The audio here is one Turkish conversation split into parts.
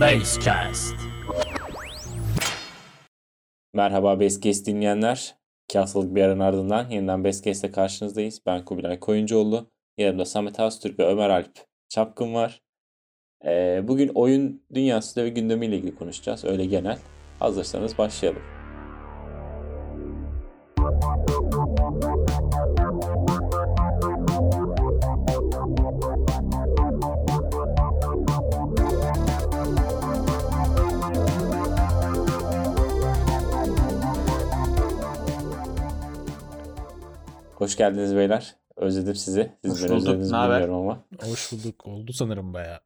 Basecast. Merhaba Basecast dinleyenler. İki bir aranın ardından yeniden Basecast'te karşınızdayız. Ben Kubilay Koyuncuoğlu. Yanımda Samet Astürk ve Ömer Alp Çapkın var. Ee, bugün oyun dünyası ve gündemiyle ilgili konuşacağız. Öyle genel. Hazırsanız başlayalım. Hoş geldiniz beyler. Özledim sizi. Siz Hoş beni bulduk. özlediniz Ne haber? bilmiyorum ama. Hoş bulduk. Oldu sanırım baya.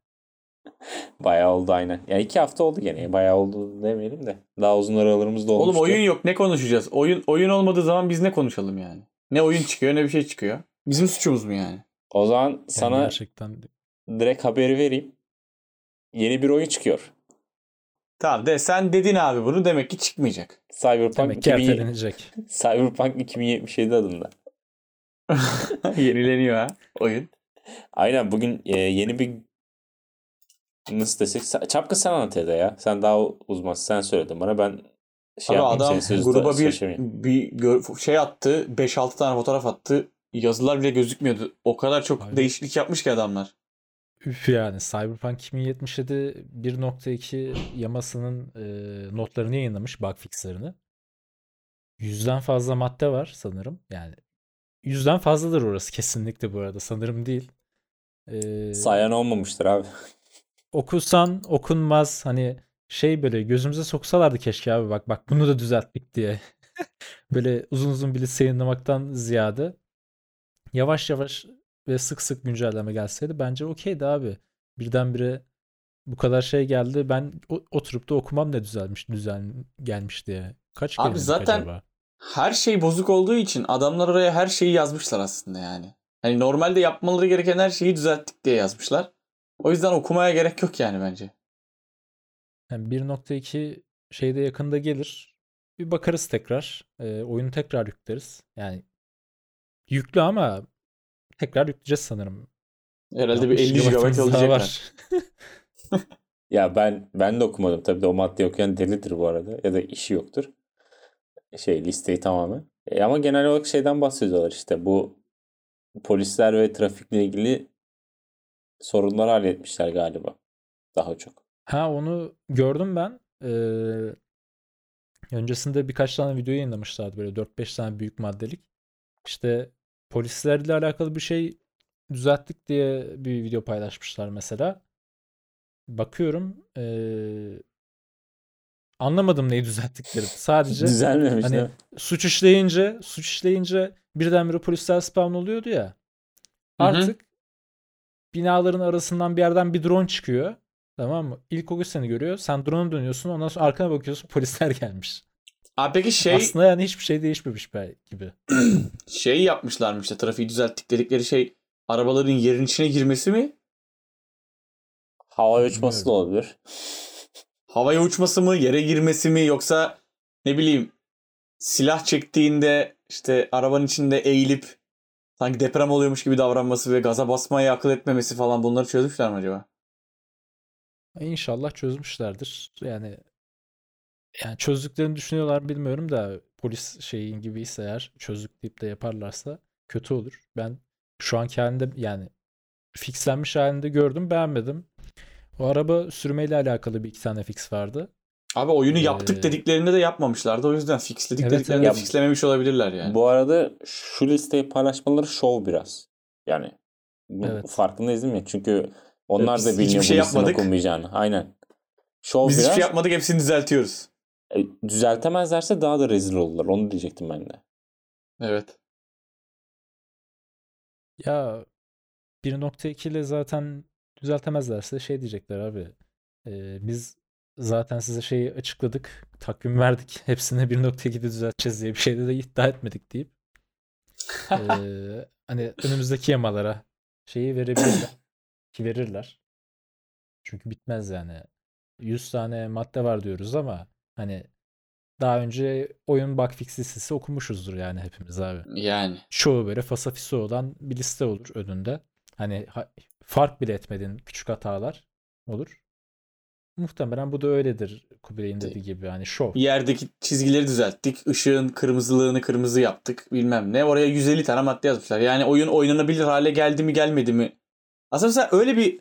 Bayağı oldu aynen. Ya iki hafta oldu gene. Bayağı oldu demeyelim de. Daha uzun aralarımız da olmuştu. Oğlum oyun yok ne konuşacağız? Oyun oyun olmadığı zaman biz ne konuşalım yani? Ne oyun çıkıyor ne bir şey çıkıyor. Bizim suçumuz mu yani? O zaman Yani sana gerçekten direkt haberi vereyim. Yeni bir oyun çıkıyor. Tamam de sen dedin abi bunu demek ki çıkmayacak. Cyberpunk, demek ki 2000 ertelenecek. Cyberpunk 2077 adında. Yenileniyor ha oyun. Aynen bugün e, yeni bir nasıl desek Çapkın sen anlat ya da ya. Sen daha uzmansın. Sen söyledin bana. Ben şey Abi adam gruba bir, bir şey attı. 5-6 tane fotoğraf attı. Yazılar bile gözükmüyordu. O kadar çok Abi. değişiklik yapmış ki adamlar. Üf yani Cyberpunk 2077 1.2 yamasının e, notlarını yayınlamış bug fixlerini. Yüzden fazla madde var sanırım. Yani yüzden fazladır orası kesinlikle bu arada. Sanırım değil. E, Sayan olmamıştır abi. okusan okunmaz hani şey böyle gözümüze soksalardı keşke abi bak bak bunu da düzelttik diye. böyle uzun uzun bir liste yayınlamaktan ziyade yavaş yavaş ve sık sık güncelleme gelseydi bence okeydi abi. Birdenbire bu kadar şey geldi ben oturup da okumam ne düzelmiş düzen gelmiş diye. Kaç Abi zaten- acaba? Her şey bozuk olduğu için adamlar oraya her şeyi yazmışlar aslında yani. Hani normalde yapmaları gereken her şeyi düzelttik diye yazmışlar. O yüzden okumaya gerek yok yani bence. Yani 1.2 şeyde yakında gelir. Bir bakarız tekrar. Ee, oyunu tekrar yükleriz. Yani yüklü ama tekrar yükleyeceğiz sanırım. Herhalde bir 50 60 GB alacaklar. Ya ben ben de okumadım. Tabii de o maddeyi okuyan delidir bu arada. Ya da işi yoktur. Şey listeyi tamamen. E, ama genel olarak şeyden bahsediyorlar işte. Bu polisler ve trafikle ilgili sorunları halletmişler galiba. Daha çok. Ha onu gördüm ben. Ee, öncesinde birkaç tane video yayınlamışlardı böyle 4-5 tane büyük maddelik. İşte polislerle alakalı bir şey düzelttik diye bir video paylaşmışlar mesela. Bakıyorum ee, anlamadım neyi düzelttiklerini. Sadece Düzelmemiş hani suç işleyince suç işleyince birdenbire polisler spawn oluyordu ya. Hı hı. Artık binaların arasından bir yerden bir drone çıkıyor. Tamam mı? İlk o seni görüyor. Sen drone'a dönüyorsun. Ondan sonra arkana bakıyorsun polisler gelmiş. Abi peki şey Aslında yani hiçbir şey değişmemiş be gibi. şey yapmışlarmış işte trafiği düzelttik dedikleri şey arabaların yerin içine girmesi mi? Hava uçması da olabilir. Havaya uçması mı? Yere girmesi mi? Yoksa ne bileyim silah çektiğinde işte arabanın içinde eğilip sanki deprem oluyormuş gibi davranması ve gaza basmayı akıl etmemesi falan bunları çözmüşler mi acaba? İnşallah çözmüşlerdir. Yani yani çözdüklerini düşünüyorlar bilmiyorum da polis şeyin gibi ise eğer çözdük deyip de yaparlarsa kötü olur. Ben şu anki halinde yani fixlenmiş halinde gördüm beğenmedim. O araba sürmeyle alakalı bir iki tane fix vardı. Abi oyunu Ee, yaptık dediklerinde de yapmamışlardı. O yüzden fixledik Evet, dediklerinde evet. fixlememiş olabilirler yani. Bu arada şu listeyi paylaşmaları şov biraz. Yani bu Evet. farkındayız değil mi? Çünkü onlar Biz da hiçbir bilmiyor şey bu listenin yapmadık. okunmayacağını. Aynen. Şov Biz biraz. hiçbir şey yapmadık hepsini düzeltiyoruz. E, düzeltemezlerse daha da rezil olurlar. Onu diyecektim ben de. Evet. Ya 1.2 ile zaten düzeltemezlerse şey diyecekler abi. e, biz zaten size şeyi açıkladık. Takvim verdik. Hepsini 1.2'de düzelteceğiz diye bir şeyde de iddia etmedik deyip e, hani önümüzdeki yamalara şeyi verebilirler. Ki verirler. Çünkü bitmez yani. 100 tane madde var diyoruz ama hani daha önce oyun bug fix listesi okumuşuzdur yani hepimiz abi Yani. çoğu böyle fasafisi olan bir liste olur önünde. Hani ha- fark bile etmediğin küçük hatalar olur. muhtemelen bu da öyledir Kubilay'ın dediği gibi hani şov. Yerdeki çizgileri düzelttik. Işığın kırmızılığını kırmızı yaptık. Bilmem ne. Oraya 150 tane madde yazmışlar. Yani oyun oynanabilir hale geldi mi gelmedi mi? Aslında mesela öyle bir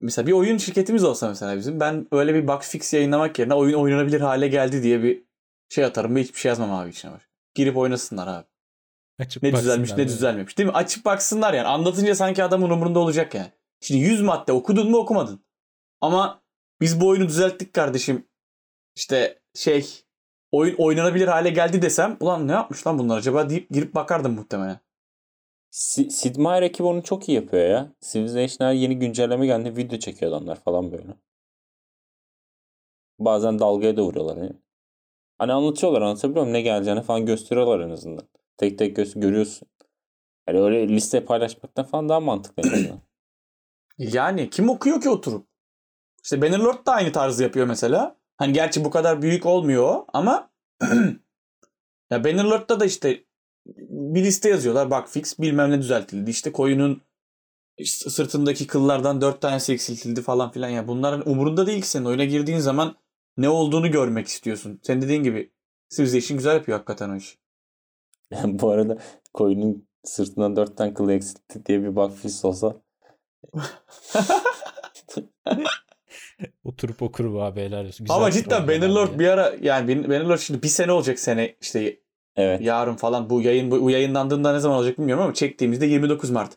mesela bir oyun şirketimiz olsa mesela bizim ben öyle bir bug fix yayınlamak yerine oyun oynanabilir hale geldi diye bir şey atarım ve hiçbir şey yazmam abi içine var. Girip oynasınlar abi. Açıp Ne düzelmiş ne düzelmemiş. Değil mi? Açıp baksınlar yani. Anlatınca sanki adamın umurunda olacak yani. Şimdi 100 madde okudun mu okumadın. Ama biz bu oyunu düzelttik kardeşim. İşte şey oyun oynanabilir hale geldi desem ulan ne yapmış lan bunlar acaba deyip girip bakardım muhtemelen. Si- Sid Meier ekibi onu çok iyi yapıyor ya. Civilization'a yeni güncelleme geldi. Video çekiyor adamlar falan böyle. Bazen dalgaya da vuruyorlar. Yani. Hani anlatıyorlar anlatabiliyor muyum? Ne geleceğini falan gösteriyorlar en azından. Tek tek gö- görüyorsun. Yani öyle liste paylaşmaktan falan daha mantıklı. Yani kim okuyor ki oturup? İşte Bannerlord da aynı tarzı yapıyor mesela. Hani gerçi bu kadar büyük olmuyor ama ya Bannerlord'da da işte bir liste yazıyorlar. Bak fix bilmem ne düzeltildi. İşte koyunun sırtındaki kıllardan dört tanesi eksiltildi falan filan. Ya bunların umurunda değil ki senin. Oyuna girdiğin zaman ne olduğunu görmek istiyorsun. Sen dediğin gibi Civilization güzel yapıyor hakikaten o işi. Bu arada koyunun sırtından dört tane kılı eksiltti diye bir bug fix olsa Oturup okurum abi helal olsun. Güzel Ama cidden Bannerlord yani. bir ara yani Bannerlord şimdi bir sene olacak sene işte evet. yarın falan bu yayın bu yayınlandığında ne zaman olacak bilmiyorum ama çektiğimizde 29 Mart.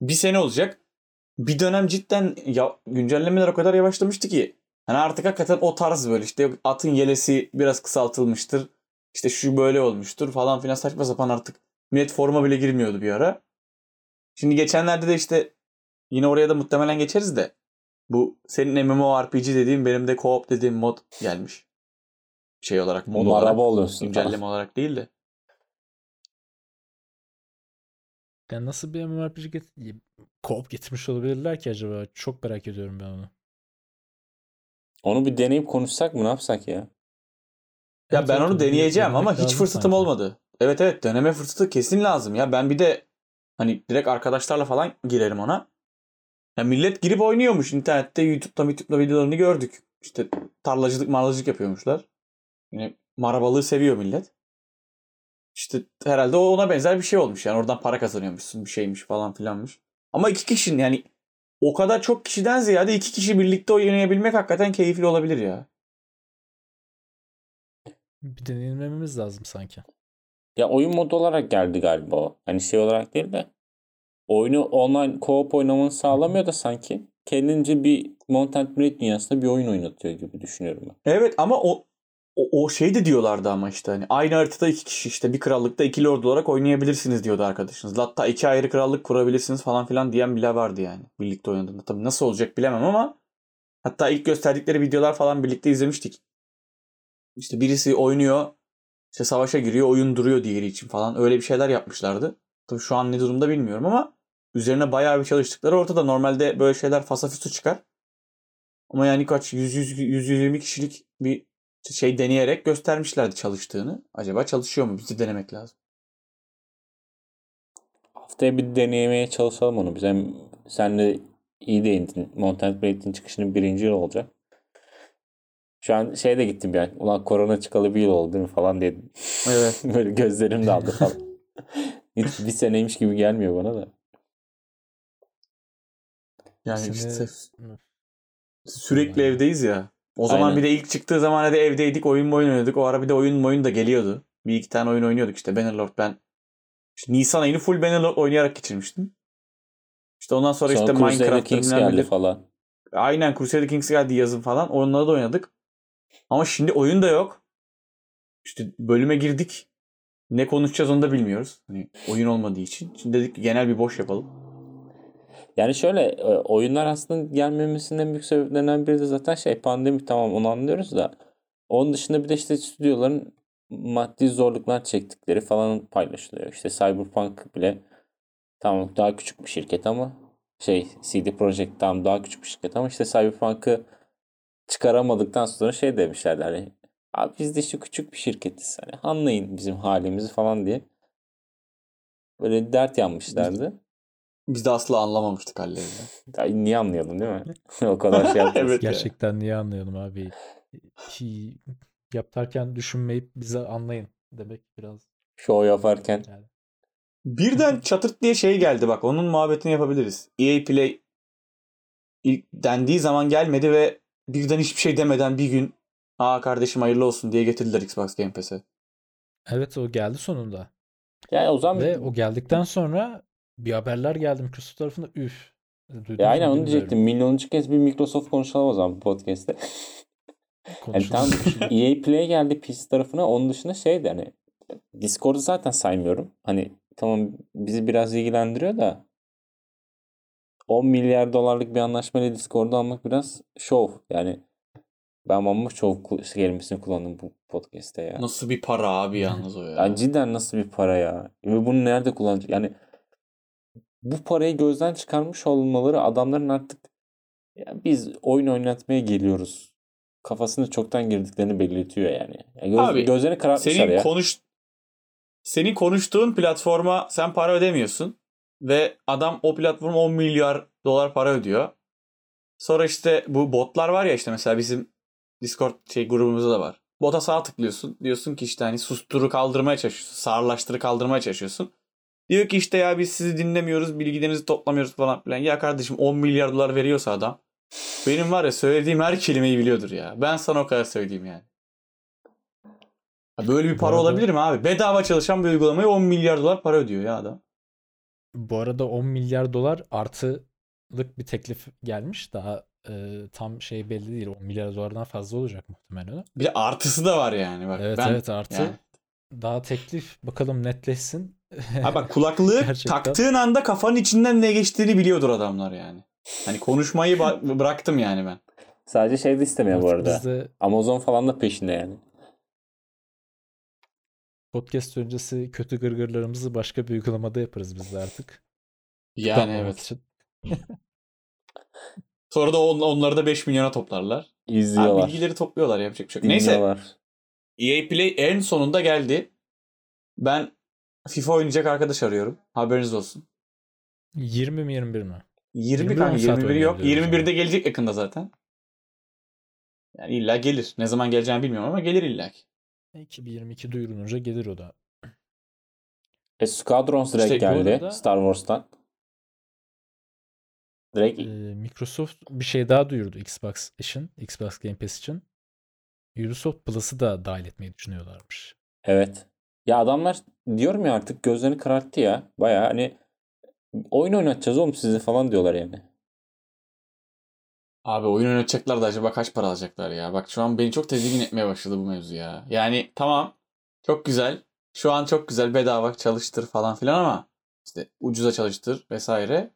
Bir sene olacak. Bir dönem cidden ya, güncellemeler o kadar yavaşlamıştı ki. Hani artık hakikaten o tarz böyle işte atın yelesi biraz kısaltılmıştır. İşte şu böyle olmuştur falan filan saçma sapan artık. Millet forma bile girmiyordu bir ara. Şimdi geçenlerde de işte yine oraya da muhtemelen geçeriz de. Bu senin MMORPG dediğim benim de co-op dediğim mod gelmiş. Şey olarak mod olarak. Maraba oluyorsun. Güncelleme olarak değil de. Yani nasıl bir MMORPG get- co-op getirmiş olabilirler ki acaba? Çok merak ediyorum ben onu. Onu bir deneyip konuşsak mı ne yapsak ya? Ya ben onu deneyeceğim ama hiç fırsatım sanki. olmadı. Evet evet deneme fırsatı kesin lazım ya. Ben bir de hani direkt arkadaşlarla falan girerim ona. Ya millet girip oynuyormuş internette YouTube'da YouTube'da videolarını gördük. İşte tarlacılık marlacılık yapıyormuşlar. Yine marabalığı seviyor millet. İşte herhalde o ona benzer bir şey olmuş yani oradan para kazanıyormuşsun bir şeymiş falan filanmış. Ama iki kişinin yani o kadar çok kişiden ziyade iki kişi birlikte oynayabilmek hakikaten keyifli olabilir ya. Bir deneyimlememiz lazım sanki. Ya oyun modu olarak geldi galiba o. Hani şey olarak değil de. Oyunu online co-op oynamanı sağlamıyor da sanki. Kendince bir Mountain Blade dünyasında bir oyun oynatıyor gibi düşünüyorum ben. Evet ama o, o, o şey de diyorlardı ama işte hani aynı haritada iki kişi işte bir krallıkta iki lord olarak oynayabilirsiniz diyordu arkadaşınız. Hatta iki ayrı krallık kurabilirsiniz falan filan diyen bile vardı yani birlikte oynadığında. Tabii nasıl olacak bilemem ama hatta ilk gösterdikleri videolar falan birlikte izlemiştik. İşte birisi oynuyor işte savaşa giriyor oyun duruyor diğeri için falan öyle bir şeyler yapmışlardı. Tabii şu an ne durumda bilmiyorum ama üzerine bayağı bir çalıştıkları ortada. Normalde böyle şeyler fasafiso çıkar. Ama yani kaç 100 100 120 kişilik bir şey deneyerek göstermişlerdi çalıştığını. Acaba çalışıyor mu? Bizi denemek lazım. Haftaya bir deneyemeye çalışalım onu. Biz hem senle iyi değindin. Mountain Blade'in çıkışının birinci yıl olacak. Şu an şeye de gittim yani. Ulan korona çıkalı bir yıl oldu değil mi falan dedim. Evet. Böyle gözlerim daldı falan. Hiç bir seneymiş gibi gelmiyor bana da. Yani Seni- işte sürekli Aynen. evdeyiz ya. O zaman Aynen. bir de ilk çıktığı zaman hadi evdeydik oyun mu oyun oynadık. O ara bir de oyun mu oyun da geliyordu. Bir iki tane oyun oynuyorduk işte Bannerlord ben. İşte Nisan ayını full Bannerlord oynayarak geçirmiştim. İşte ondan sonra, Sonra işte Minecraft geldi falan. Aynen Crusader Kings geldi yazın falan. Onları da oynadık. Ama şimdi oyun da yok. İşte bölüme girdik. Ne konuşacağız onu da bilmiyoruz. Hani oyun olmadığı için. Şimdi dedik ki genel bir boş yapalım. Yani şöyle e, oyunlar aslında gelmemesinin en büyük sebeplerinden biri de zaten şey pandemi tamam onu anlıyoruz da onun dışında bir de işte stüdyoların maddi zorluklar çektikleri falan paylaşılıyor. İşte Cyberpunk bile tamam daha küçük bir şirket ama şey CD Projekt tam daha küçük bir şirket ama işte Cyberpunk'ı çıkaramadıktan sonra şey demişlerdi hani abi biz de işte küçük bir şirketiz hani anlayın bizim halimizi falan diye böyle dert yanmışlardı. Biz de asla anlamamıştık hallerini. Ya niye anlayalım değil mi? o kadar şey yapıyoruz. Evet. Gerçekten niye anlayalım abi? Ki yaparken düşünmeyip bize anlayın demek biraz Show yaparken yani. Birden çatırt diye şey geldi bak. Onun muhabbetini yapabiliriz. EA Play ilk dendiği zaman gelmedi ve birden hiçbir şey demeden bir gün aa kardeşim hayırlı olsun diye getirdiler Xbox Game Pass'e. Evet o geldi sonunda. yani o zaman Ve o geldikten sonra bir haberler geldi Microsoft tarafında üf. Ya aynen onu bilmiyorum. diyecektim. Milyonuncu kez bir Microsoft konuşalım o zaman bu podcast'te. Yani tam EA Play geldi PC tarafına. Onun dışında şey de hani Discord'u zaten saymıyorum. Hani tamam bizi biraz ilgilendiriyor da 10 milyar dolarlık bir anlaşmayla Discord'u almak biraz şov. Yani ben ama şov kelimesini kullandım bu podcast'te ya. Nasıl bir para abi yalnız o ya. Yani cidden nasıl bir para ya? Ve bunu nerede kullanacak? Yani bu parayı gözden çıkarmış olmaları adamların artık ya biz oyun oynatmaya geliyoruz. Kafasında çoktan girdiklerini belirtiyor yani. Ya göz, Abi, gözlerini karartmışlar senin ya. konuş senin konuştuğun platforma sen para ödemiyorsun ve adam o platforma 10 milyar dolar para ödüyor. Sonra işte bu botlar var ya işte mesela bizim Discord şey grubumuzda da var. Bota sağ tıklıyorsun. Diyorsun ki işte hani susturu kaldırmaya çalışıyorsun. Sağırlaştırı kaldırmaya çalışıyorsun. Diyor ki işte ya biz sizi dinlemiyoruz, bilgilerinizi toplamıyoruz falan filan. Ya kardeşim 10 milyar dolar veriyorsa adam. Benim var ya söylediğim her kelimeyi biliyordur ya. Ben sana o kadar söyleyeyim yani. Ya Böyle bir para arada- olabilir mi abi? Bedava çalışan bir uygulamaya 10 milyar dolar para ödüyor ya adam. Bu arada 10 milyar dolar artılık bir teklif gelmiş. Daha e, tam şey belli değil. 10 milyar dolardan fazla olacak muhtemelen. o. Bir de artısı da var yani. Bak Evet ben, evet artı. yani- Daha teklif bakalım netleşsin. Ha bak kulaklığı Gerçekten. taktığın anda kafanın içinden ne geçtiğini biliyordur adamlar yani. Hani konuşmayı ba- bıraktım yani ben. Sadece şey de istemiyor bu arada. Biz de Amazon falan da peşinde yani. Podcast öncesi kötü gırgırlarımızı başka bir uygulamada yaparız biz de artık. Yani Tıklanmamak evet. için. Sonra da on- onları da 5 milyona toplarlar. Abi İzliyorlar. bilgileri topluyorlar yapacak bir şey. Neyse. EA Play en sonunda geldi. Ben FIFA oynayacak arkadaş arıyorum. Haberiniz olsun. 20 mi 21 mi? 20 21 kanka on saat 21 yok. oynayabiliyoruz 21'de gelecek yakında zaten. Yani illa gelir. Ne zaman geleceğini bilmiyorum ama gelir illa ki. 2022 duyurulunca gelir o da. E, Squadrons direkt İşte geldi arada- Star Wars'tan. Direkt Ee, Microsoft bir şey daha duyurdu Xbox için, Xbox Game Pass için. Ubisoft Plus'ı da dahil etmeyi düşünüyorlarmış. Evet. Ya adamlar diyorum ya artık gözlerini kararttı ya. Baya hani oyun oynatacağız oğlum sizi falan diyorlar yani. Abi oyun oynatacaklar da acaba kaç para alacaklar ya? Bak şu an beni çok tedirgin etmeye başladı bu mevzu ya. Yani tamam çok güzel. Şu an çok güzel bedava çalıştır falan filan ama işte ucuza çalıştır vesaire.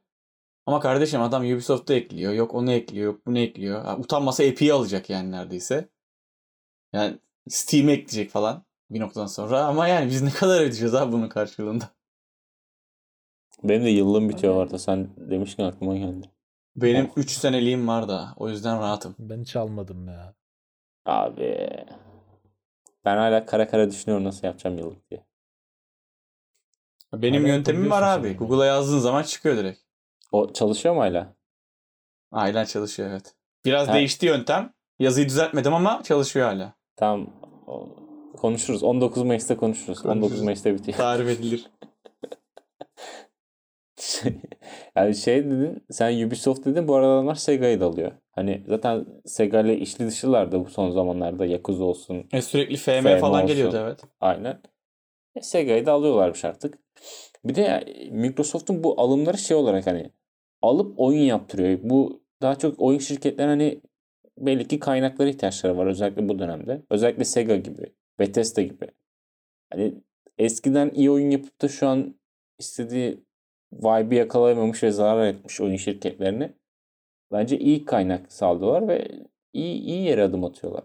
Ama kardeşim adam Ubisoft'ta ekliyor. Yok onu ekliyor. Yok bunu ekliyor. Ha, utanmasa Epic'i alacak yani neredeyse. Yani Steam'e ekleyecek falan bir noktadan sonra. Ama yani biz ne kadar ödeyeceğiz abi bunun karşılığında? Benim de yıllığım bitiyor orada. Sen demişken aklıma geldi. Benim Oh. 3 seneliğim var da o yüzden rahatım. Ben hiç almadım ya. Abi. Ben hala kara kara düşünüyorum nasıl yapacağım yıllık diye. Benim Hala yöntemim var yapabiliyorsun abi. Google'a yazdığın zaman çıkıyor direkt. O çalışıyor mu hala? Aynen çalışıyor evet. Biraz Ha. değişti yöntem. Yazıyı düzeltmedim ama çalışıyor hala. Tamam. O- Konuşuruz. 19 Mayıs'ta konuşuruz. 19 Konuşuruz. Mayıs'ta bitiyor. Tarif edilir. yani şey dedin, sen Ubisoft dedin bu arada adamlar Sega'yı da alıyor. Hani zaten Sega ile işli dışılardı bu son zamanlarda. Yakuza olsun. E, sürekli FM, FM falan olsun. geliyordu evet. Aynen. E, Sega'yı da alıyorlarmış artık. Bir de ya, Microsoft'un bu alımları şey olarak hani alıp oyun yaptırıyor. Bu daha çok oyun şirketlerine hani belli ki kaynaklara ihtiyaçları var özellikle bu dönemde. Özellikle Sega gibi, Bethesda gibi. Hani eskiden iyi oyun yapıp da şu an istediği vibe'ı yakalayamamış ve zarar etmiş oyun şirketlerini bence iyi kaynak sağlıyorlar ve iyi iyi yere adım atıyorlar.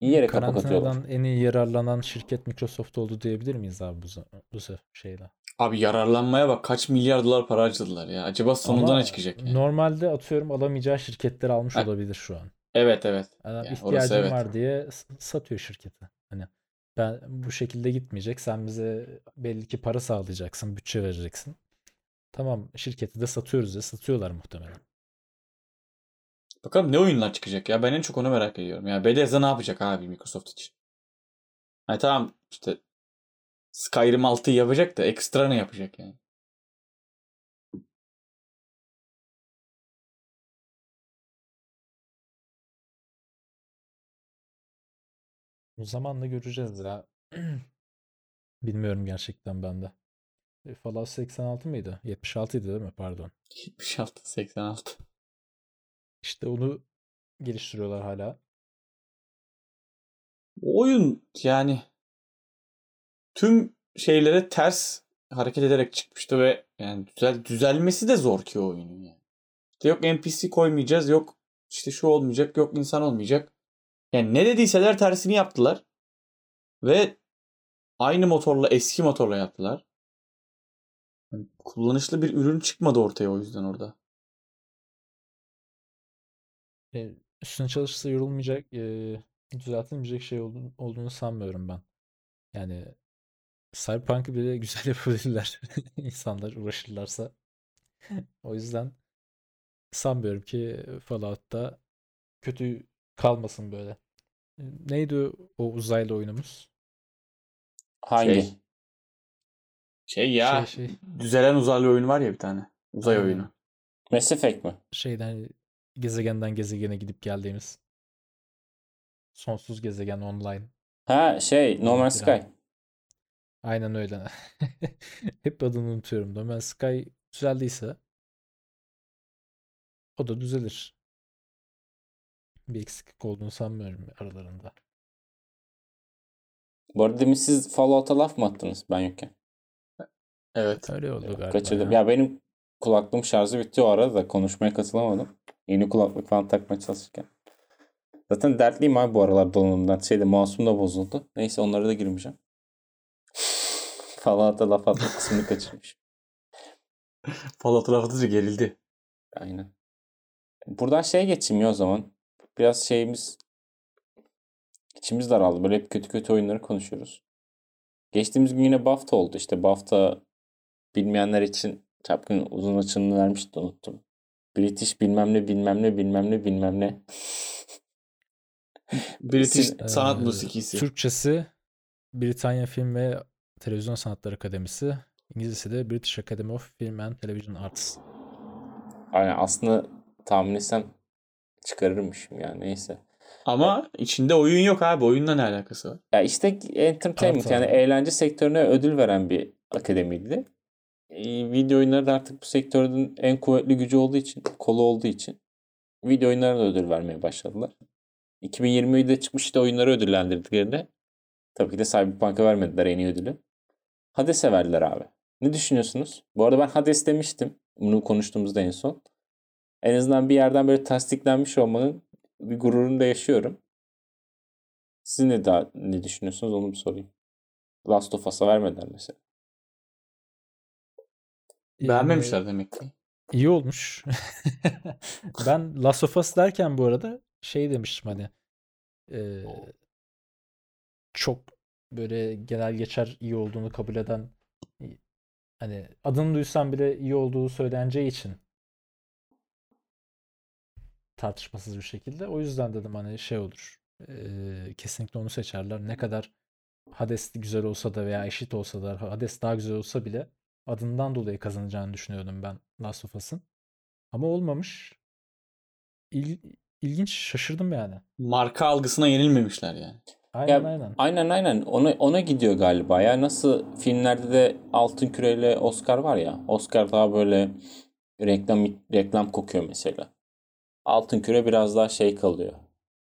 İyi yere kapak atıyorlar. En iyi yararlanan şirket Microsoft oldu diyebilir miyiz abi bu, bu şeyle? Abi yararlanmaya bak kaç milyar dolar para harcadılar ya. Acaba sonunda Ama ne çıkacak? yani? Normalde atıyorum alamayacağı şirketleri almış Ha. olabilir şu an. Evet evet. Adam Yani ihtiyacım evet. var diye satıyor şirketi. Hani ben bu şekilde gitmeyecek. Sen bize belli ki para sağlayacaksın, bütçe vereceksin. tamam şirketi de satıyoruz ya satıyorlar muhtemelen. Bakalım ne oyunlar çıkacak ya. Ben en çok onu merak ediyorum. Ya Bethesda ne yapacak abi Microsoft için? Ha tamam işte Skyrim 6'yı yapacak da ekstra ne yapacak yani? O zamanla göreceğiz ya. Bilmiyorum gerçekten ben de. E, Fallout 86 mıydı? 76 idi değil mi? Pardon. 76 86. İşte onu geliştiriyorlar hala. O oyun yani tüm şeylere ters hareket ederek çıkmıştı ve yani düzel, düzelmesi de zor ki o oyunun yani. İşte yok NPC koymayacağız, yok işte şu olmayacak, yok insan olmayacak. Yani ne dediyseler tersini yaptılar. Ve aynı motorla, eski motorla yaptılar. Yani kullanışlı bir ürün çıkmadı ortaya o yüzden orada. E, üstüne çalışırsa yorulmayacak, e, düzeltilmeyecek şey olduğunu, olduğunu sanmıyorum ben. Yani Cyberpunk'ı bile güzel yapabilirler. İnsanlar uğraşırlarsa. o yüzden sanmıyorum ki Fallout'ta kötü kalmasın böyle. E, Neydi o uzaylı oyunumuz? Hangi? Şey, şey ya Şey şey düzelen uzaylı oyunu var ya bir tane. Uzay Aynen. oyunu. Mass Effect mi? şeyden gezegenden gezegene gidip geldiğimiz sonsuz gezegen online. Ha şey No Man's. Sky. Aynen öyle. Hep adını unutuyorum. No Man's Sky düzeldiyse o da düzelir. Bir eksiklik olduğunu sanmıyorum aralarında. Bu arada demin siz Fallout'a laf mı attınız ben yokken? Evet. Öyle oldu galiba Kaçırdım. ya. Ya benim kulaklığım şarjı bitti o arada da konuşmaya katılamadım. Yeni kulaklık falan takmaya çalışırken. Zaten dertliyim abi bu aralar donanımdan. Şeyde mouse'um da bozuldu. Neyse onlara da girmeyeceğim. Fallout'a laf atma kısmını kaçırmış. Fallout lafı gerildi. Aynen. Buradan şeye geçeyim ya o zaman. Biraz şeyimiz içimiz daraldı. Böyle hep kötü kötü oyunları konuşuyoruz. Geçtiğimiz gün yine BAFTA oldu. İşte BAFTA bilmeyenler için çapkın uzun açılımını vermişti unuttum. British bilmem ne bilmem ne bilmem ne bilmem ne. British Sin- sanat Ee, musikisi. Türkçesi Britanya Film ve Televizyon Sanatları Akademisi. İngilizcesi de British Academy of Film and Television Arts. Aynen aslında tahmin etsem çıkarırmışım yani neyse. Ama içinde oyun yok abi. Oyunla ne alakası var? Ya işte entertainment Art yani eğlence sektörüne ödül veren bir akademiydi. Ee, video oyunları da artık bu sektörün en kuvvetli gücü olduğu için, kolu olduğu için video oyunlarına da ödül vermeye başladılar. 2020'de çıkmıştı oyunları ödüllendirdiklerinde tabii ki de Cyberpunk'a vermediler en iyi ödülü. Hades'e verdiler abi. Ne düşünüyorsunuz? Bu arada ben Hades demiştim. Bunu konuştuğumuzda en son. En azından bir yerden böyle tasdiklenmiş olmanın bir gururunu da yaşıyorum. Siz ne, daha, ne düşünüyorsunuz onu bir sorayım. Last of Us'a vermediler mesela. Beğenmemişler demek ki. İyi olmuş. ben Last of Us derken bu arada şey demiştim hani e, çok böyle genel geçer iyi olduğunu kabul eden hani adını duysam bile iyi olduğu söyleneceği için tartışmasız bir şekilde. O yüzden dedim hani şey olur. e, kesinlikle onu seçerler. Ne kadar Hades güzel olsa da veya eşit olsa da Hades daha güzel olsa bile adından dolayı kazanacağını düşünüyordum ben Last of Us'ın. Ama olmamış. İl, ilginç şaşırdım yani. Marka algısına yenilmemişler yani. Aynen Ya, aynen. Aynen aynen ona, ona gidiyor galiba ya. Nasıl filmlerde de Altın Küre'yle Oscar var ya. Oscar daha böyle reklam reklam kokuyor mesela. Altın Küre biraz daha şey kalıyor.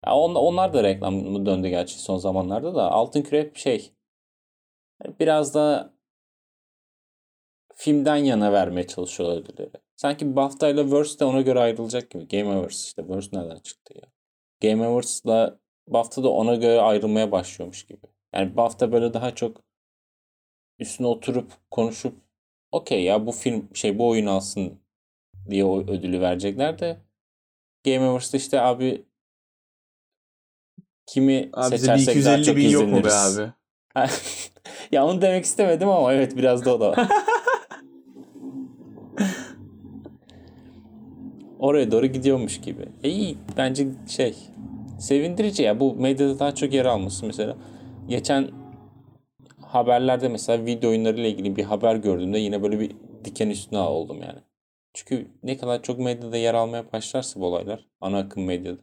Ya on, onlar da reklam döndü gerçi son zamanlarda da. Altın Küre şey biraz da filmden yana vermeye çalışıyorlar ödülleri. Sanki BAFTA ile Verse de ona göre ayrılacak gibi. Game Awards işte Verse nereden çıktı ya? Game Awards'la BAFTA da ona göre ayrılmaya başlıyormuş gibi. Yani BAFTA böyle daha çok üstüne oturup konuşup okey ya bu film şey bu oyun alsın diye o ödülü verecekler de Game Awards'ta işte abi kimi Abi bize seçersek daha 250 çok bin yok mu be izleniriz. abi? ya onu demek istemedim ama evet biraz da o da var. oraya doğru gidiyormuş gibi. E iyi bence şey sevindirici ya bu medyada daha çok yer alması mesela. Geçen haberlerde mesela video oyunları ile ilgili bir haber gördüğümde yine böyle bir diken üstüne oldum yani. Çünkü ne kadar çok medyada yer almaya başlarsa bu olaylar ana akım medyada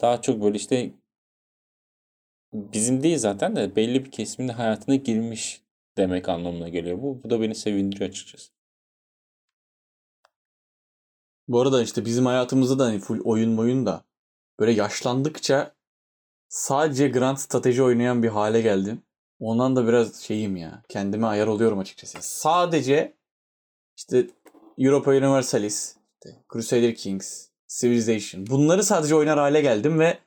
daha çok böyle işte bizim değil zaten de belli bir kesimin hayatına girmiş demek anlamına geliyor bu. Bu da beni sevindiriyor açıkçası. Bu arada işte bizim hayatımızda da hani full oyun oyun da böyle yaşlandıkça sadece Grand Strateji oynayan bir hale geldim. Ondan da biraz şeyim ya. Kendime ayar oluyorum açıkçası. Sadece işte Europa Universalis, Crusader Kings, Civilization. Bunları sadece oynar hale geldim ve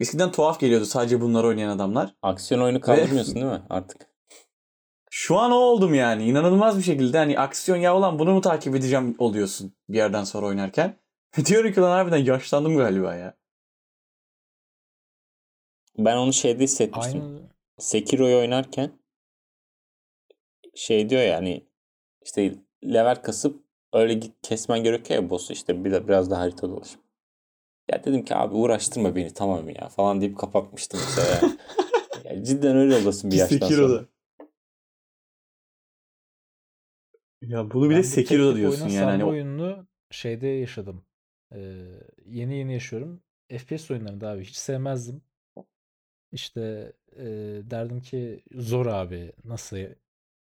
eskiden tuhaf geliyordu sadece bunları oynayan adamlar. Aksiyon oyunu kaldırmıyorsun değil mi artık? Şu an o oldum yani. İnanılmaz bir şekilde hani aksiyon ya olan bunu mu takip edeceğim oluyorsun bir yerden sonra oynarken. Diyorum ki lan harbiden yaşlandım galiba ya. Ben onu şeyde hissetmiştim. Aynı Sekiro'yu oynarken şey diyor ya hani işte level kasıp öyle git kesmen gerekiyor ya boss'u işte bir de biraz daha harita dolaşıp. Ya dedim ki abi uğraştırma beni tamam ya falan deyip kapatmıştım mesela. ya cidden öyle olasın bir yaştan sonra. Sekiro'da. Ya bunu bir Ben de bu Sekiro'da diyorsun yani. Hani oyununu şeyde yaşadım. Ee, yeni yeni yaşıyorum. FPS oyunlarında abi hiç sevmezdim. İşte e, derdim ki zor abi nasıl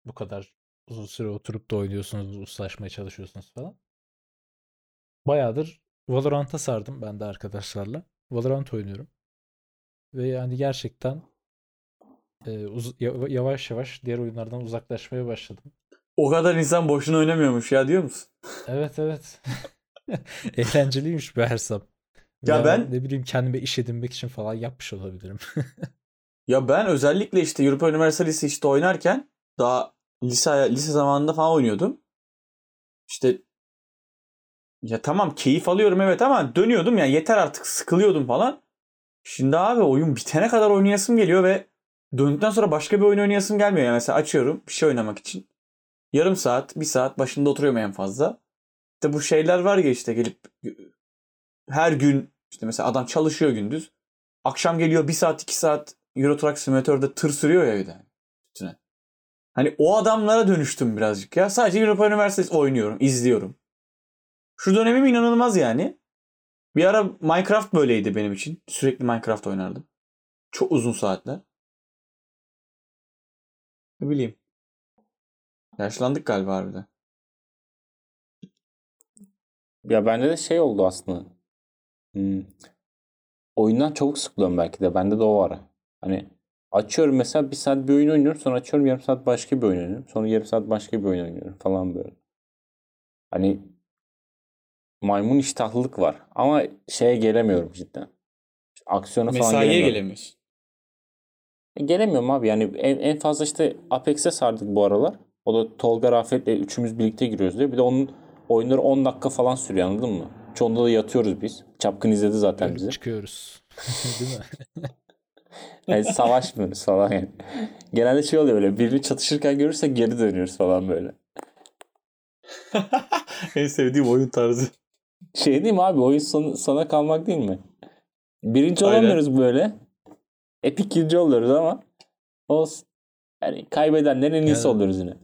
bu kadar uzun süre oturup da oynuyorsunuz, ustalaşmaya çalışıyorsunuz falan. Bayağıdır Valorant'a sardım ben de arkadaşlarla. Valorant oynuyorum. Ve yani gerçekten e, uz- yava- yavaş yavaş diğer oyunlardan uzaklaşmaya başladım. o kadar insan boşuna oynamıyormuş ya diyor musun? Evet evet. Eğlenceliymiş be Ersam. Ya Veya ben- ne bileyim kendime iş edinmek için falan yapmış olabilirim. Ya ben özellikle işte Europa Universalis işte oynarken daha lise lise zamanında falan oynuyordum. İşte ya tamam keyif alıyorum evet ama dönüyordum ya yeter artık sıkılıyordum falan. Şimdi abi oyun bitene kadar oynayasım geliyor ve döndükten sonra başka bir oyun oynayasım gelmiyor. Yani mesela açıyorum bir şey oynamak için. Yarım saat, bir saat başında oturuyorum en fazla. İşte bu şeyler var ya işte gelip her gün işte mesela adam çalışıyor gündüz. Akşam geliyor bir saat iki saat Euro Truck Simulator'da tır sürüyor ya bir de. Üstüne. Hani o adamlara dönüştüm birazcık ya. Sadece Europa Universalis oynuyorum, izliyorum. Şu dönemim inanılmaz yani. Bir ara Minecraft böyleydi benim için. Sürekli Minecraft oynardım. Çok uzun saatler. Ne bileyim. Yaşlandık galiba harbiden. Ya bende de şey oldu aslında. Hmm. Oyundan çabuk sıkılıyorum belki de. Bende de o var. Hani açıyorum mesela bir saat bir oyun oynuyorum. Sonra açıyorum yarım saat başka bir oyun oynuyorum. Sonra yarım saat başka bir oyun oynuyorum falan böyle. Hani maymun iştahlılık var. Ama şeye gelemiyorum cidden. Aksiyona falan Mesaiye gelemiyorum. gelemiyorsun. E, Gelemiyorum abi yani en, en fazla işte Apex'e sardık bu aralar. O da Tolga Rafet'le üçümüz birlikte giriyoruz diye. Bir de onun oyunları 10 dakika falan sürüyor anladın mı? Çoğunda da yatıyoruz biz. Çapkın izledi zaten bizi. Çıkıyoruz. Değil mi? Yani savaşmıyoruz falan yani. Genelde şey oluyor böyle birini çatışırken görürsek geri dönüyoruz falan böyle. en sevdiğim oyun tarzı. Şey değil mi abi oyun sonu, sana kalmak değil mi? Birinci Aynen. olamıyoruz böyle. Epik ikinci oluyoruz ama olsun. Yani kaybedenlerin en iyisi Yani- oluyoruz yine.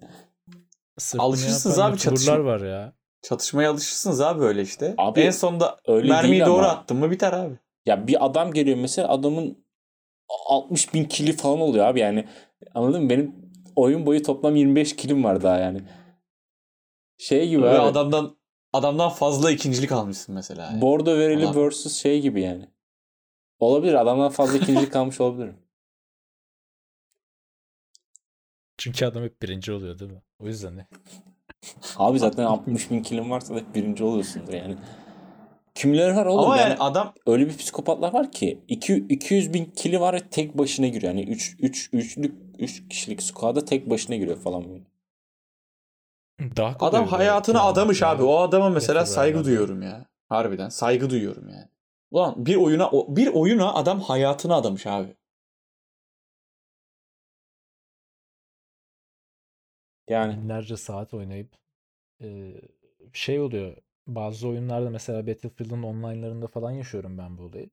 Alışırsınız abi çatışma- var ya. Çatışmaya alışırsınız abi öyle işte. Abi, en sonunda öyle mermiyi doğru ama. attın mı biter abi. Ya bir adam geliyor mesela adamın 60 bin kili falan oluyor abi yani. Anladın mı? Benim oyun boyu toplam 25 kilim var daha yani. Şey gibi Ve abi. adamdan adamdan fazla ikincilik almışsın mesela. yani. Bordo verili Adam- versus şey gibi yani. Olabilir. Adamdan fazla ikinci kalmış olabilir. Çünkü adam hep birinci oluyor değil mi? O yüzden ne? Abi zaten 60 bin kilim varsa da hep birinci oluyorsundur yani. Kimileri var oğlum Ama yani, yani adam öyle bir psikopatlar var ki 2 200 bin kili var ve tek başına giriyor. Yani 3 3 üçlük 3 kişilik squad'a tek başına giriyor falan böyle. Daha adam hayatını yani. adamış abi. O adama mesela Yeter saygı abi. duyuyorum ya. Harbiden saygı duyuyorum yani. Ulan bir oyuna bir oyuna adam hayatını adamış abi. Yani binlerce saat oynayıp e, şey oluyor. Bazı oyunlarda mesela Battlefield'ın online'larında falan yaşıyorum ben bu olayı.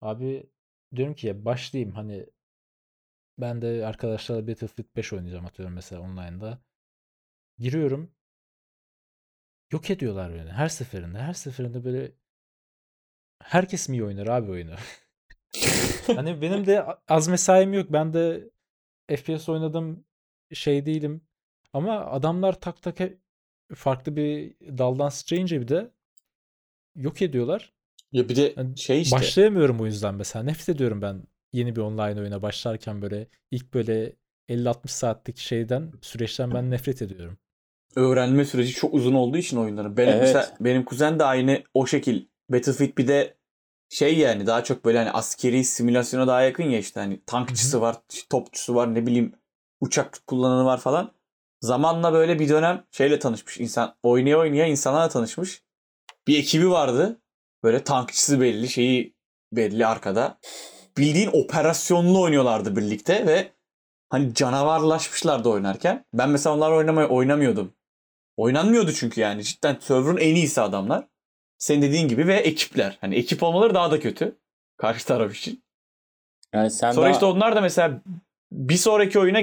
Abi diyorum ki ya başlayayım hani ben de arkadaşlarla Battlefield 5 oynayacağım atıyorum mesela online'da. Giriyorum. Yok ediyorlar beni her seferinde. Her seferinde böyle herkes mi iyi oynar abi oyunu? hani benim de az mesaim yok. Ben de FPS oynadım şey değilim. Ama adamlar tak tak farklı bir daldan sıçrayınca bir de yok ediyorlar. Ya bir de Yani şey işte. Başlayamıyorum o yüzden mesela. Nefret ediyorum ben yeni bir online oyuna başlarken böyle ilk böyle 50-60 saatlik şeyden süreçten ben nefret ediyorum. öğrenme süreci çok uzun olduğu için oyunların. Benim Evet. mesela benim kuzen de aynı o şekil. Battlefield bir de şey yani daha çok böyle hani askeri simülasyona daha yakın ya işte hani tankçısı var, topçusu var, ne bileyim uçak kullananı var falan. Zamanla böyle bir dönem şeyle tanışmış insan. Oynaya oynaya insanlarla tanışmış. Bir ekibi vardı. Böyle tankçısı belli, şeyi belli arkada. Bildiğin operasyonlu oynuyorlardı birlikte ve hani canavarlaşmışlardı oynarken. Ben mesela onlarla oynamaya oynamıyordum. Oynanmıyordu çünkü yani. Cidden server'ın en iyisi adamlar. Senin dediğin gibi ve ekipler. Hani ekip olmaları daha da kötü. Karşı taraf için. Yani sen Sonra daha... işte onlar da mesela bir sonraki oyuna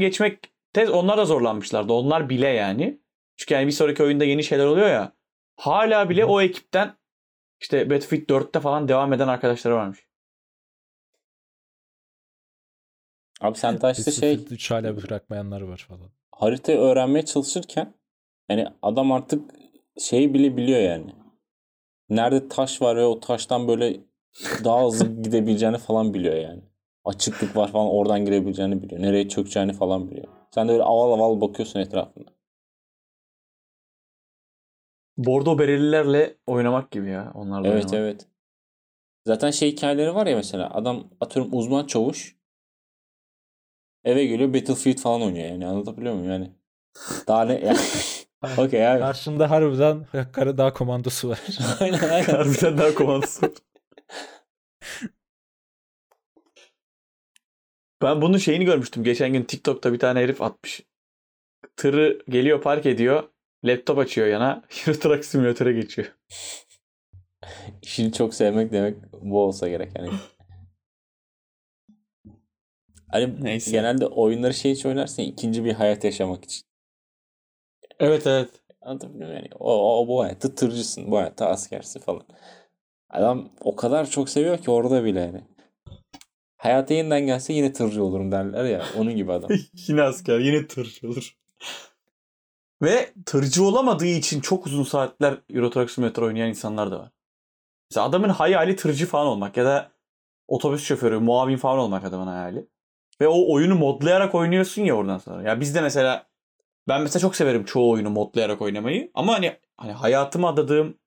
geçmekte onlar da zorlanmışlardı. Onlar bile yani. Çünkü yani bir sonraki oyunda yeni şeyler oluyor ya. Hala bile o ekipten işte Battlefield 4'te falan devam eden arkadaşları varmış. Abi sen daha işte şey Battlefield 3 hala bırakmayanlar var falan. haritayı öğrenmeye çalışırken yani adam artık şeyi bile biliyor yani. Nerede taş var ve o taştan böyle daha hızlı gidebileceğini falan biliyor yani. Açıklık var falan oradan girebileceğini biliyor. Nereye çökeceğini falan biliyor. Sen de öyle aval aval bakıyorsun etrafında. Bordo berelilerle oynamak gibi ya. Onlarla Evet oynamak. evet. Zaten şey hikayeleri var ya mesela adam atıyorum uzman çavuş eve geliyor Battlefield falan oynuyor yani anlatabiliyor muyum yani. Daha ne yani. Okey abi. Karşında harbiden Karadağ komandosu var. aynen aynen. Harbiden daha komandosu. ben bunun şeyini görmüştüm. Geçen gün TikTok'ta bir tane herif atmış. Tırı geliyor park ediyor. Laptop açıyor yana. Euro Truck Simulator'a geçiyor. İşini çok sevmek demek bu olsa gerek yani. Hani Neyse. genelde oyunları şey için oynarsın ikinci bir hayat yaşamak için. Evet evet. Anlatabiliyor muyum? Yani o, o bu hayatta tırcısın, bu hayatta askersin falan. Adam o kadar çok seviyor ki orada bile yani. Hayata yeniden gelse yine tırcı olurum derler ya. Onun gibi adam. yine asker. Yine tırcı olur. Ve tırcı olamadığı için çok uzun saatler Euro Simulator oynayan insanlar da var. Mesela adamın hayali tırcı falan olmak ya da otobüs şoförü, muavin falan olmak adamın hayali. Ve o oyunu modlayarak oynuyorsun ya oradan sonra. Ya bizde mesela ben mesela çok severim çoğu oyunu modlayarak oynamayı. Ama hani hani hayatımı adadığım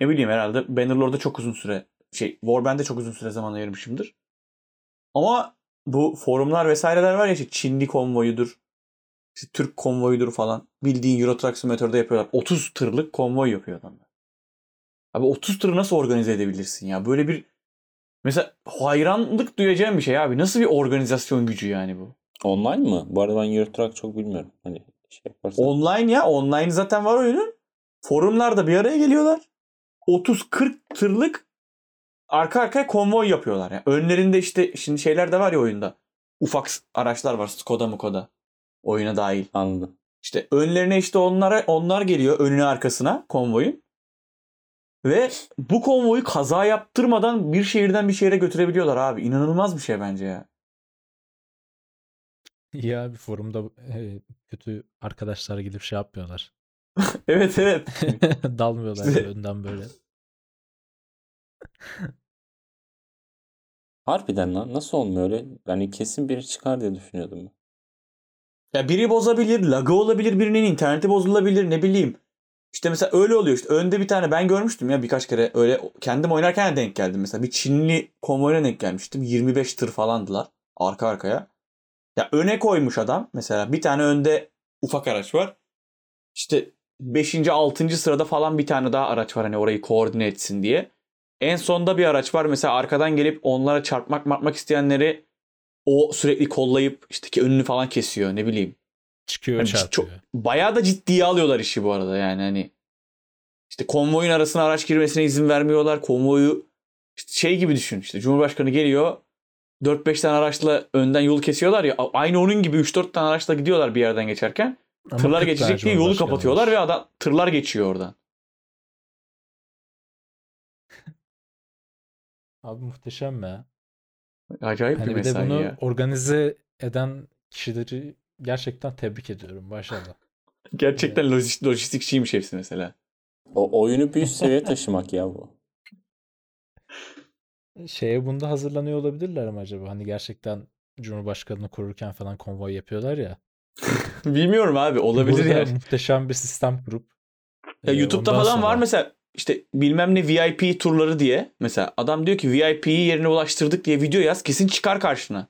ne bileyim herhalde Bannerlord'da çok uzun süre şey Warband'de çok uzun süre zaman ayırmışımdır. Ama bu forumlar vesaireler var ya işte Çinli konvoyudur. işte Türk konvoyudur falan. Bildiğin Euro Truck Simulator'da yapıyorlar. 30 tırlık konvoy yapıyor adamlar. Abi 30 tırı nasıl organize edebilirsin ya? Böyle bir mesela hayranlık duyacağım bir şey abi. Nasıl bir organizasyon gücü yani bu? Online mı? Bu arada ben Euro Truck çok bilmiyorum. Hani şey yaparsan. Online ya. Online zaten var oyunun. Forumlarda bir araya geliyorlar. 30-40 tırlık arka arkaya konvoy yapıyorlar. Yani önlerinde işte şimdi şeyler de var ya oyunda. Ufak araçlar var. Skoda Mukoda. Oyuna dahil. Anladım. İşte önlerine işte onlara onlar geliyor önüne arkasına konvoyun. Ve bu konvoyu kaza yaptırmadan bir şehirden bir şehire götürebiliyorlar abi. İnanılmaz bir şey bence ya. ya bir forumda e, kötü arkadaşlar gidip şey yapmıyorlar. Evet evet. Dalmıyorlar İşte- önden böyle. Harbiden lan nasıl olmuyor öyle? Yani kesin biri çıkar diye düşünüyordum. Ya biri bozabilir, lagı olabilir, birinin interneti bozulabilir ne bileyim. İşte mesela öyle oluyor işte önde bir tane ben görmüştüm ya birkaç kere öyle kendim oynarken de denk geldim. Mesela bir Çinli konvoyuna denk gelmiştim. 25 tır falandılar arka arkaya. Ya öne koymuş adam mesela bir tane önde ufak araç var. İşte 5. 6. sırada falan bir tane daha araç var hani orayı koordine etsin diye. En sonda bir araç var mesela arkadan gelip onlara çarpmak martmak isteyenleri o sürekli kollayıp işte ki önünü falan kesiyor ne bileyim. Çıkıyor Hani çarpıyor. çok bayağı da ciddiye alıyorlar işi bu arada yani hani. işte konvoyun arasına araç girmesine izin vermiyorlar. Konvoyu işte şey gibi düşün. İşte Cumhurbaşkanı geliyor. 4-5 tane araçla önden yolu kesiyorlar ya. Aynı onun gibi 3-4 tane araçla gidiyorlar bir yerden geçerken. Ama tırlar 40 geçecek diye yolu kapatıyorlar ve adam tırlar geçiyor oradan. Abi muhteşem ya. Acayip Hani bir bir de mesai bunu ya. organize eden kişileri gerçekten tebrik ediyorum. Maşallah. Gerçekten lojist, lojistikçiymiş hepsi mesela. O oyunu bir üst seviye taşımak ya bu. Şeye bunda hazırlanıyor olabilirler mi acaba? Hani gerçekten Cumhurbaşkanını korurken falan konvoy yapıyorlar ya. Bilmiyorum abi olabilir Burada yani. muhteşem bir sistem kurup Ya e, YouTube'da falan var sonra- mesela işte bilmem ne VIP turları diye. Mesela adam diyor ki VIP'yi yerine ulaştırdık diye video yaz kesin çıkar karşına.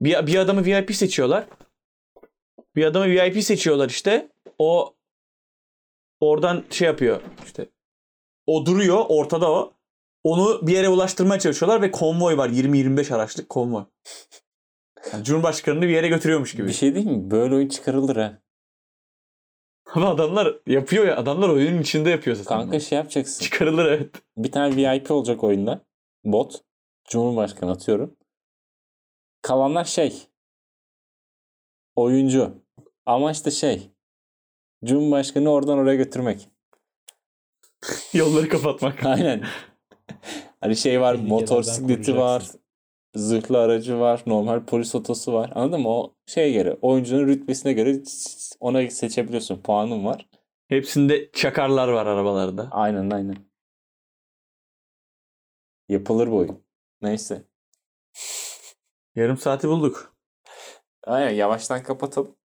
Bir, bir adamı VIP seçiyorlar. Bir adamı VIP seçiyorlar işte. O oradan şey yapıyor işte. O duruyor ortada o. Onu bir yere ulaştırmaya çalışıyorlar ve konvoy var. 20-25 araçlık konvoy. Yani Cumhurbaşkanını bir yere götürüyormuş gibi. Bir şey değil mi? Böyle oyun çıkarılır ha. Ama adamlar yapıyor ya. Adamlar oyunun içinde yapıyor zaten. Kanka şey yapacaksın. Çıkarılır evet. Bir tane VIP olacak oyunda. Bot. Cumhurbaşkanı atıyorum. Kalanlar şey. Oyuncu. Ama işte şey. Cumhurbaşkanı oradan oraya götürmek. Yolları kapatmak. Aynen. Hani şey var, Tehlikelerden motosikleti var. Zırhlı aracı var, normal polis otosu var. Anladın mı? O şeye göre, oyuncunun rütbesine göre ona seçebiliyorsun. Puanın var. Hepsinde çakarlar var arabalarda. Aynen aynen. Yapılır bu oyun. Neyse. Yarım saati bulduk. Aynen yavaştan kapatalım.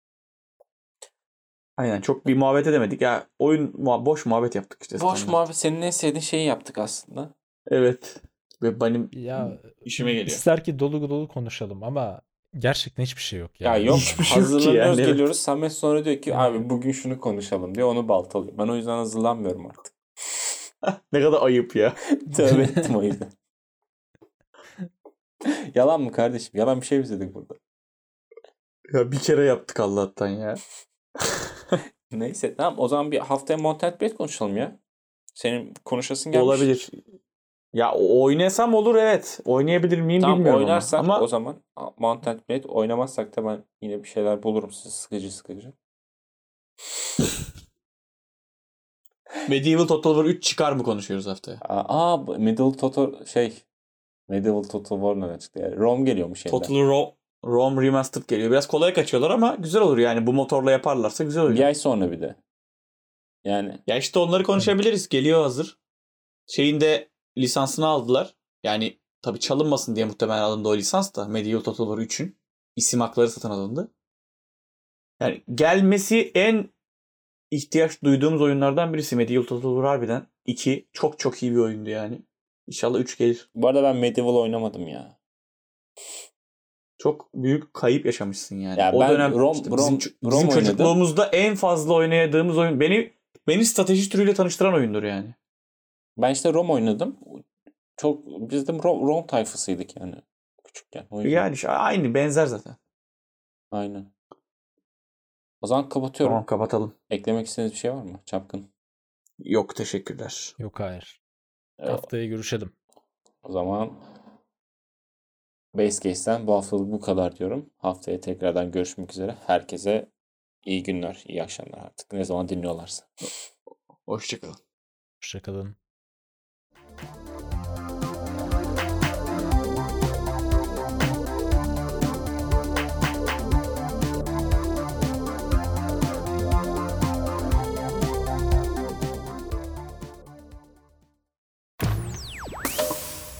Aynen çok bir muhabbet edemedik. Ya oyun boş muhabbet yaptık işte. Boş standart. muhabbet senin en sevdiğin şeyi yaptık aslında. Evet. Ve benim Ya işime geliyor. ister ki dolu dolu konuşalım ama gerçekten hiçbir şey yok Ya yani. yok Hiçbir şey hazırlanıyoruz yani, geliyoruz. Samet sonra diyor ki Yani. abi bugün şunu konuşalım diyor. Onu baltalıyor. Ben o yüzden hazırlanmıyorum artık. ne kadar ayıp ya. Tövbe ettim o yüzden. Yalan mı kardeşim? Yalan bir şey mi izledik burada? Ya bir kere yaptık Allah'tan ya. Neyse tamam o zaman bir haftaya Mountain Blade konuşalım ya. Senin konuşasın gelmiş. Olabilir. Ya oynasam olur evet. Oynayabilir miyim Tamam bilmiyorum ama. oynarsak ama. o zaman Mountain Blade oynamazsak da ben yine bir şeyler bulurum size sıkıcı sıkıcı. Medieval Total War 3 çıkar mı konuşuyoruz haftaya? Aa, aa Middle Total şey Medieval Total War nereden çıktı yani? Rome geliyormuş yeniden. Total Ro- Rome Remastered geliyor. Biraz kolay kaçıyorlar ama güzel olur yani. Bu motorla yaparlarsa güzel olur. Bir ay sonra bir de. Yani Ya işte onları konuşabiliriz. Geliyor hazır. Şeyin de lisansını aldılar. Yani tabii çalınmasın diye muhtemelen alındı o lisans da. Medieval Total War 3'ün isim hakları satın alındı. Yani gelmesi en ihtiyaç duyduğumuz oyunlardan birisi Medieval Total War harbiden. 2 çok çok iyi bir oyundu yani. İnşallah 3 gelir. bu arada ben Medieval oynamadım ya. Çok büyük kayıp yaşamışsın yani. Ya o dönem Rom- işte Rom- bizim, Rom bizim oynadım. çocukluğumuzda en fazla oynadığımız oyun. Beni beni strateji türüyle tanıştıran oyundur yani. Ben işte Rome oynadım. Çok biz de Rome, Rome tayfasıydık yani küçükken. O yüzden. Yani işte aynı benzer zaten. Aynen. O zaman kapatıyorum. Tamam kapatalım. Eklemek istediğiniz bir şey var mı? Çapkın. Yok teşekkürler. Yok hayır. Ee, Haftaya görüşelim. O zaman Base Case'den bu haftalık bu kadar diyorum. Haftaya tekrardan görüşmek üzere. Herkese iyi günler, iyi akşamlar artık. Ne zaman dinliyorlarsa. Hoşçakalın. Hoşçakalın.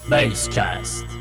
Basecast.